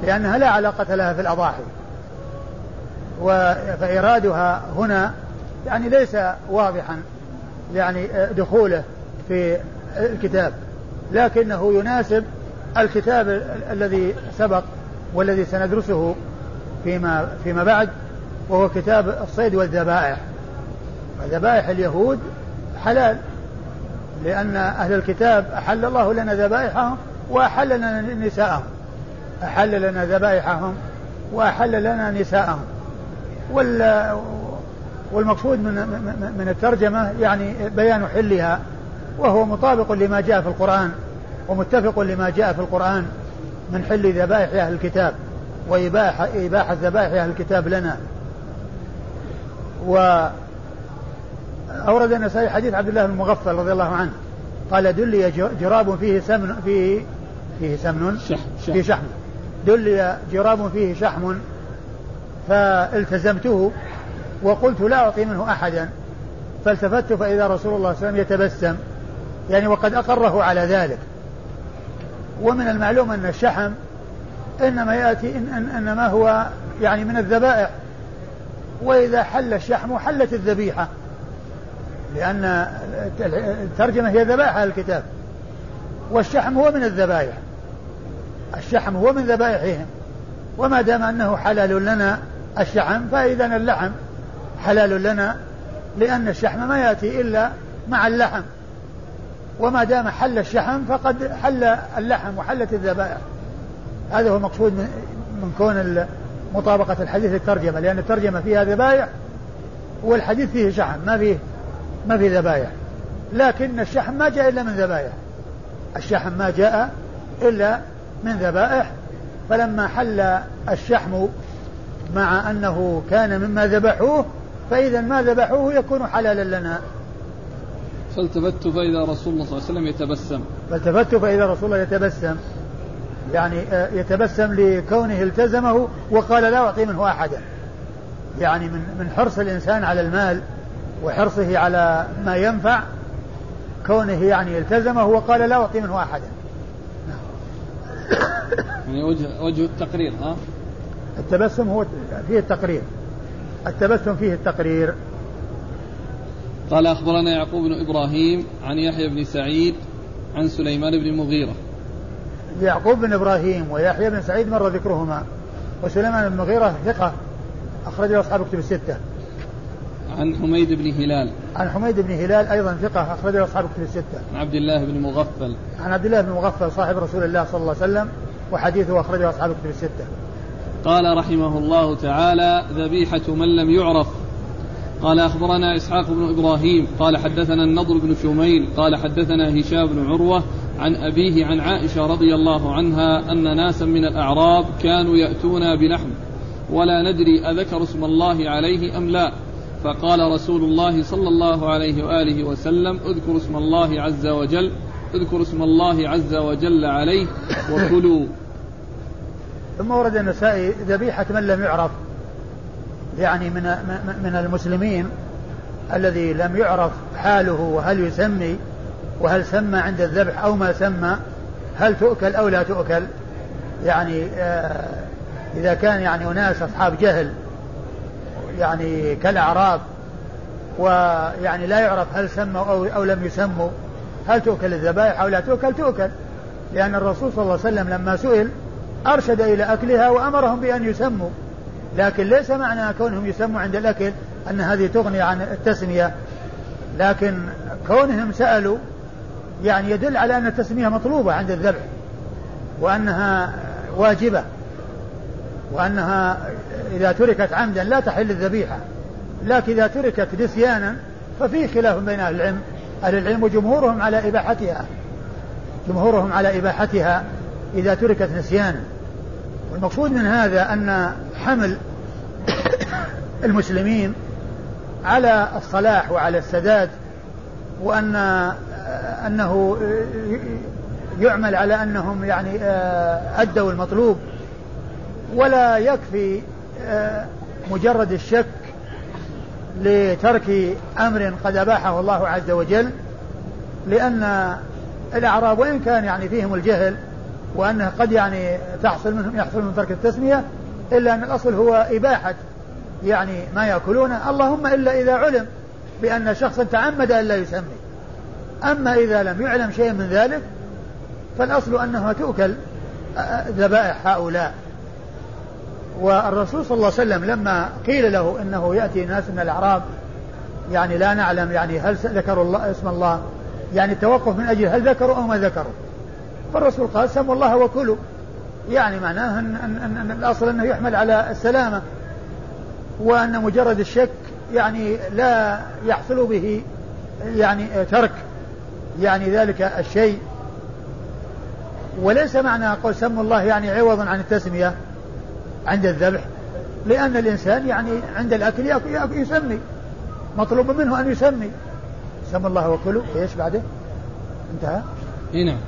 لأنها لا علاقة لها في الأضاحي. فإرادها هنا يعني ليس واضحا يعني دخوله في الكتاب لكنه يناسب الكتاب الذي سبق والذي سندرسه فيما فيما بعد وهو كتاب الصيد والذبائح. ذبائح اليهود حلال لأن أهل الكتاب أحل الله لنا ذبائحهم وأحل لنا نساءهم. أحل لنا ذبائحهم وأحل لنا نساءهم. والمقصود من من الترجمة يعني بيان حلها وهو مطابق لما جاء في القرآن ومتفق لما جاء في القرآن من حل ذبائح أهل الكتاب وإباحة إباحة ذبائح أهل الكتاب لنا. و أورد النسائي حديث عبد الله بن المغفل رضي الله عنه قال دلي جراب فيه سمن فيه فيه سمن؟ شحم. فيه شحم. دلي جراب فيه شحم فالتزمته وقلت لا أعطي منه أحدا فالتفت فإذا رسول الله صلى الله عليه وسلم يتبسم يعني وقد أقره على ذلك. ومن المعلوم أن الشحم إنما يأتي إن إنما هو يعني من الذبائح. وإذا حل الشحم حلت الذبيحة لأن الترجمة هي ذبائح الكتاب. والشحم هو من الذبائح. الشحم هو من ذبائحهم. وما دام أنه حلال لنا الشحم فإذا اللحم حلال لنا لأن الشحم ما يأتي إلا مع اللحم. وما دام حل الشحم فقد حل اللحم وحلت الذبائح. هذا هو المقصود من, من كون مطابقة الحديث الترجمة لأن الترجمة فيها ذبائح والحديث فيه شحم ما فيه ما فيه ذبائح. لكن الشحم ما جاء إلا من ذبائح. الشحم ما جاء إلا من ذبائح. فلما حل الشحم مع أنه كان مما ذبحوه فإذا ما ذبحوه يكون حلالا لنا. فالتفت فإذا رسول الله صلى الله عليه وسلم يتبسم. فالتفت فإذا رسول الله يتبسم. يعني آه، يتبسم لكونه التزمه وقال لا أعطي منه أحدا. يعني من من حرص الإنسان على المال وحرصه على ما ينفع كونه يعني التزمه وقال لا أعطي منه أحدا. يعني وجه وجه التقرير ها؟ التبسم هو فيه التقرير. التبسم فيه التقرير. قال أخبرنا يعقوب بن إبراهيم عن يحيى بن سعيد عن سليمان بن المغيرة يعقوب بن إبراهيم ويحيى بن سعيد مر ذكرهما. وسليمان بن المغيرة ثقة أخرج له أصحاب كتب الستة. عن حميد بن هلال. عن حميد بن هلال أيضا ثقة أخرج له أصحاب كتب الستة. عن عبد الله بن مغفل. عن عبد الله بن مغفل صاحب رسول الله صلى الله عليه وسلم وحديثه أخرجه أصحاب كتب الستة. قال رحمه الله تعالى ذبيحة من لم يعرف. قال أخبرنا إسحاق بن إبراهيم. قال حدثنا النضر بن شميل. قال حدثنا هشام بن عروة عن أبيه عن عائشة رضي الله عنها أن ناسا من الأعراب كانوا يأتون بلحم ولا ندري أذكر اسم الله عليه أم لا. فقال رسول الله صلى الله عليه وآله وسلم اذكر اسم الله عز وجل اذكر اسم الله عز وجل عليه وكلوا. ثم ورد النسائي ذبيحة من لم يعرف يعني من من المسلمين الذي لم يعرف حاله وهل يسمي وهل سمى عند الذبح أو ما سمى هل تؤكل أو لا تؤكل. يعني آه إذا كان يعني أناس أصحاب جهل يعني كالأعراب ويعني لا يعرف هل سموا أو, أو لم يسموا هل تؤكل الذبائح أو لا تؤكل؟ تؤكل لأن الرسول صلى الله عليه وسلم لما سئل أرشد إلى أكلها وأمرهم بأن يسموا. لكن ليس معنى كونهم يسموا عند الأكل أن هذه تغني عن التسمية. لكن كونهم سألوا يعني يدل على أن التسمية مطلوبة عند الذبح وأنها واجبة وأنها إذا تركت عمدا لا تحل الذبيحة. لكن إذا تركت نسيانا ففي خلاف بين أهل العلم. أهل العلم وجمهورهم على إباحتها. جمهورهم على إباحتها إذا تركت نسيانا. والمقصود من هذا أن حمل المسلمين على الصلاح وعلى السداد وأن أنه يعمل على أنهم يعني آه، أدوا المطلوب. ولا يكفي آه، مجرد الشك لترك أمر قد أباحه الله عز وجل لأن الأعراب وإن كان يعني فيهم الجهل وأنه قد يعني تحصل منهم يحصل من ترك التسمية إلا أن الأصل هو إباحة يعني ما يأكلونه. اللهم إلا إذا علم بأن شخصا تعمد أن لا يسمي. أما إذا لم يعلم شيء من ذلك فالأصل أنها تؤكل ذبائح هؤلاء. والرسول صلى الله عليه وسلم لما قيل له إنه يأتي ناس من الأعراب يعني لا نعلم يعني هل ذكروا الله اسم الله يعني التوقف من أجل هل ذكروا أو ما ذكروا. فالرسول قال سموا الله وكلوا. يعني معناه أن, أن, أن, أن الأصل أنه يحمل على السلامة. وأن مجرد الشك يعني لا يحصل به يعني ترك. يعني ذلك الشيء. وليس معنى قول سموا الله يعني عوضا عن التسمية عند الذبح. لأن الإنسان يعني عند الأكل يسمي. مطلوب منه أن يسمي. سمى الله وكلوا. إيش بعده؟ انتهى؟ نعم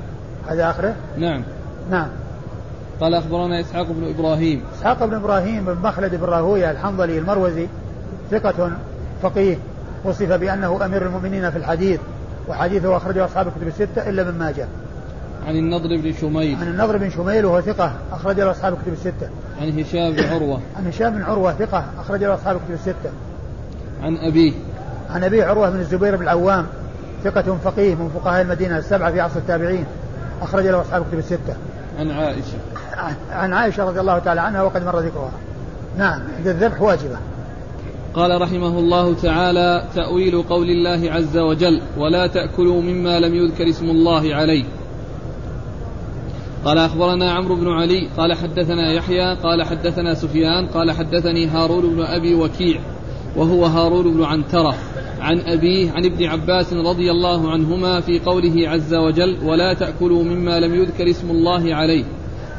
هذا آخره؟ نعم. نعم. قال أخبرنا إسحاق بن إبراهيم. إسحاق بن إبراهيم بن مخلد بن راهوية الحنظلي المروزي ثقة فقيه وصف بأنه أمير المؤمنين في الحديث وحديثه أخرجه أصحاب الكتب الستة إلا من ماجه. عن النضر بن شميل. عن النضر بن شميل وهو ثقة أخرج له أصحاب الكتب الستة. عن هشام بن عروة. عن هشام بن عروة ثقة أخرج له أصحاب الكتب الستة. عن أبيه. عن أبي عروة بن الزبير بن العوام ثقة فقيه من فقهاء المدينة السبعة في عصر التابعين. أخرج له أصحاب الكتب الستة. عن عائشة. عن عائشة رضي الله تعالى عنها وقد مر ذكرها. نعم عند الذبح واجبة. قال رحمه الله تعالى تأويل قول الله عز وجل ولا تأكلوا مما لم يذكر اسم الله عليه قال أخبرنا عمرو بن علي قال حدثنا يحيى قال حدثنا سفيان قال حدثني هارون بن أبي وكيع وهو هارون بن عنترة عن أبيه عن ابن عباس رضي الله عنهما في قوله عز وجل ولا تأكلوا مما لم يذكر اسم الله عليه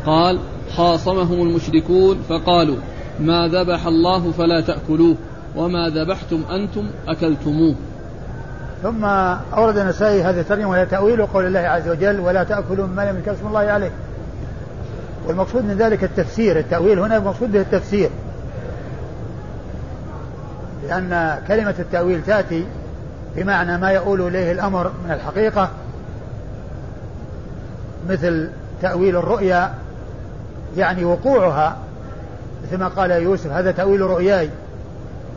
قال خاصمهم المشركون فقالوا ما ذبح الله فلا تأكلوه وما ذبحتم أنتم أكلتموه ثم أورد النسائي هذا الترجمة وهي تأويل قول الله عز وجل ولا تأكلوا مما لم يذكر اسم الله عليه والمقصود من ذلك التفسير التأويل هنا المقصود به التفسير. لأن كلمة التأويل تأتي بمعنى ما يؤول إليه الأمر من الحقيقة مثل تأويل الرؤيا يعني وقوعها مثل ما قال يوسف هذا تأويل رؤياي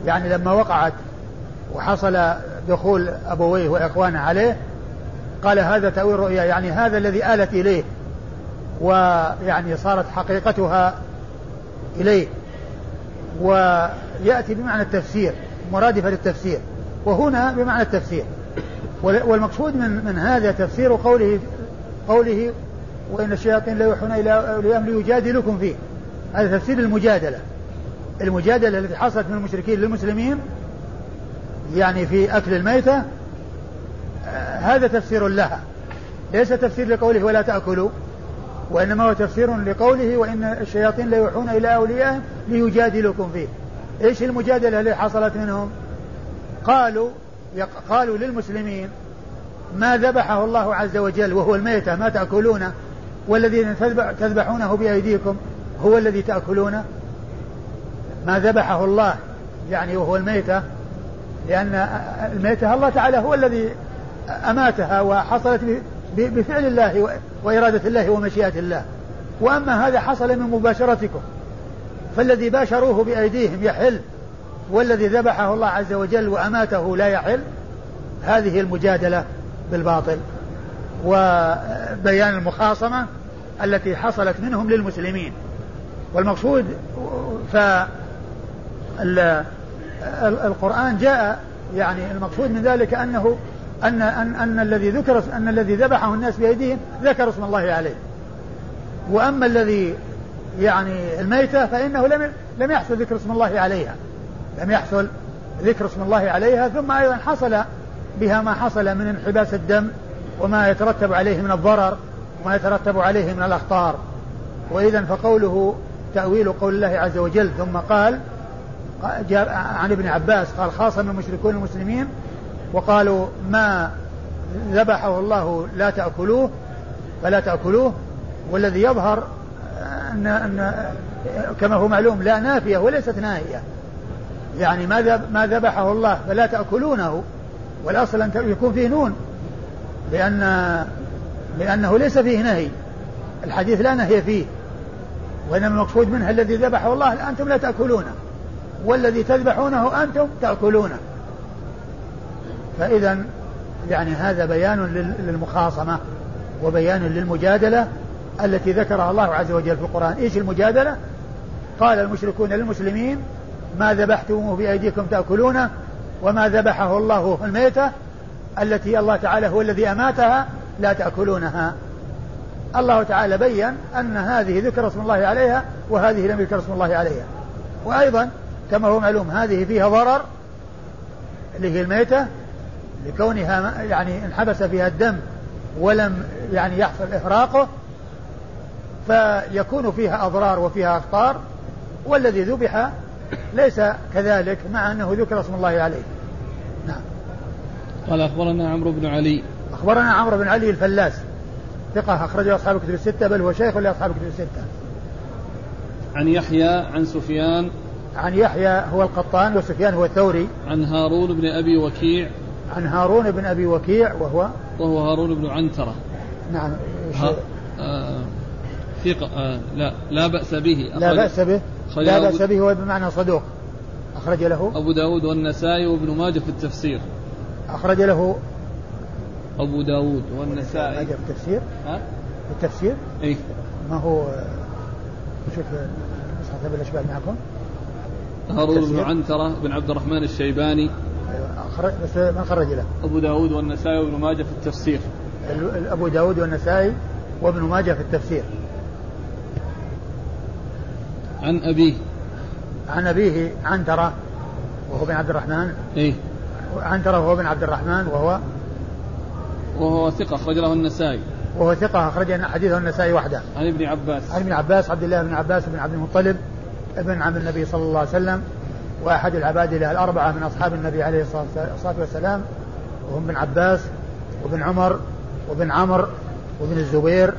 يعني لما وقعت وحصل دخول أبويه وإخوانه عليه قال هذا تأويل رؤيا يعني هذا الذي آلت إليه ويعني صارت حقيقتها إليه. ويأتي بمعنى التفسير مرادفة للتفسير وهنا بمعنى التفسير. والمقصود من من هذا تفسير قوله قوله وإن الشياطين لا يوحون إلى أوليائهم ليجادلكم فيه. هذا تفسير المجادلة. المجادلة التي حصلت من المشركين للمسلمين يعني في أكل الميتة هذا تفسير لها. ليس تفسير لقوله ولا تأكلوا وإنما هو تفسير لقوله وإن الشياطين ليوحون إلى أوليائهم ليجادلكم فيه. إيش المجادلة اللي حصلت منهم؟ قالوا قالوا للمسلمين ما ذبحه الله عز وجل وهو الميتة ما تأكلونه والذي تذبحونه بأيديكم هو الذي تأكلونه؟ ما ذبحه الله يعني وهو الميتة لأن الميتة الله تعالى هو الذي أماتها وحصلت بفعل الله وإرادة الله ومشيئة الله. وأما هذا حصل من مباشرتكم. فالذي باشروه بأيديهم يحل والذي ذبحه الله عز وجل وأماته لا يحل. هذه المجادلة بالباطل وبيان المخاصمة التي حصلت منهم للمسلمين. والمقصود ف القرآن جاء يعني المقصود من ذلك أنه أن أن أن الذي ذكر أن الذي ذبحه الناس بأيديهم ذكر اسم الله عليه. وأما الذي يعني الميتة فإنه لم لم يحصل ذكر اسم الله عليها. لم يحصل ذكر اسم الله عليها ثم أيضا حصل بها ما حصل من انحباس الدم وما يترتب عليه من الضرر وما يترتب عليه من الأخطار. وإذا فقوله تأويل قول الله عز وجل ثم قال عن ابن عباس قال خاصم المشركون المسلمين وقالوا ما ذبحه الله لا تأكلوه فلا تأكلوه والذي يظهر أن, أن كما هو معلوم لا نافية وليست ناهية. يعني ما ما ذبحه الله فلا تأكلونه والأصل أن يكون فيه نون لأن لأنه ليس فيه نهي. الحديث لا نهي فيه وإنما المقصود منها الذي ذبحه الله أنتم لا تأكلونه. والذي تذبحونه أنتم تأكلونه. فإذا يعني هذا بيان للمخاصمة وبيان للمجادلة التي ذكرها الله عز وجل في القرآن. إيش المجادلة؟ قال المشركون للمسلمين ما ذبحتموه بأيديكم تأكلونه وما ذبحه الله الميتة التي الله تعالى هو الذي أماتها لا تأكلونها. الله تعالى بين أن هذه ذكر اسم الله عليها وهذه لم يذكر اسم الله عليها. وأيضا كما هو معلوم هذه فيها ضرر اللي هي الميتة لكونها يعني انحبس فيها الدم ولم يعني يحصل إحراقه فيكون فيها أضرار وفيها أخطار والذي ذبح ليس كذلك مع أنه ذكر اسم الله عليه. نعم. قال أخبرنا عمرو بن علي. أخبرنا عمرو بن علي الفلاس. ثقة أخرجه أصحاب الكتب الستة بل هو شيخ لأصحاب الكتب الستة. عن يحيى عن سفيان. عن يحيى هو القطان وسفيان هو الثوري. عن هارون بن أبي وكيع. عن هارون بن أبي وكيع وهو وهو هارون بن عنترة. نعم ها آه ثقة آه لا لا بأس به لا بأس به. لا بأس به هو بمعنى صدوق. أخرج له. أبو داود والنسائي وابن ماجه في التفسير. أخرج له. أبو داود والنسائي. ماجه في التفسير. ها؟ في التفسير؟ إيه ما هو شوف نسخة الأشبال معكم. هارون بن عنترة بن عبد الرحمن الشيباني. أخرج بس ما خرج له. أبو داود والنسائي وابن ماجه في التفسير. أبو داود والنسائي وابن ماجه في التفسير. عن أبيه. عن أبيه عنترة وهو بن عبد الرحمن. إيه. عنترة وهو بن عبد الرحمن وهو وهو ثقة أخرج له النسائي. وهو ثقة أخرج حديثه النسائي وحده. عن ابن عباس. عن ابن عباس عبد الله بن عباس بن عبد المطلب ابن عم النبي صلى الله عليه وسلم وأحد العباد له الأربعة من أصحاب النبي عليه الصلاة والسلام وهم ابن عباس وابن عمر وابن عمر وابن الزبير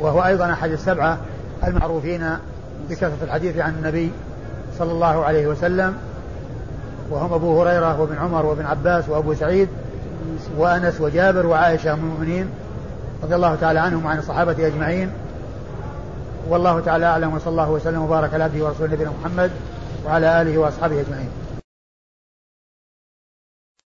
وهو أيضا أحد السبعة المعروفين بكثرة الحديث عن النبي صلى الله عليه وسلم وهم أبو هريرة وابن عمر وابن عباس وأبو سعيد وأنس وجابر وعائشة أم المؤمنين رضي الله تعالى عنهم وعن الصحابة أجمعين. والله تعالى أعلم وصلى الله وسلم وبارك على عبده ورسوله نبينا محمد وعلى آله وأصحابه أجمعين.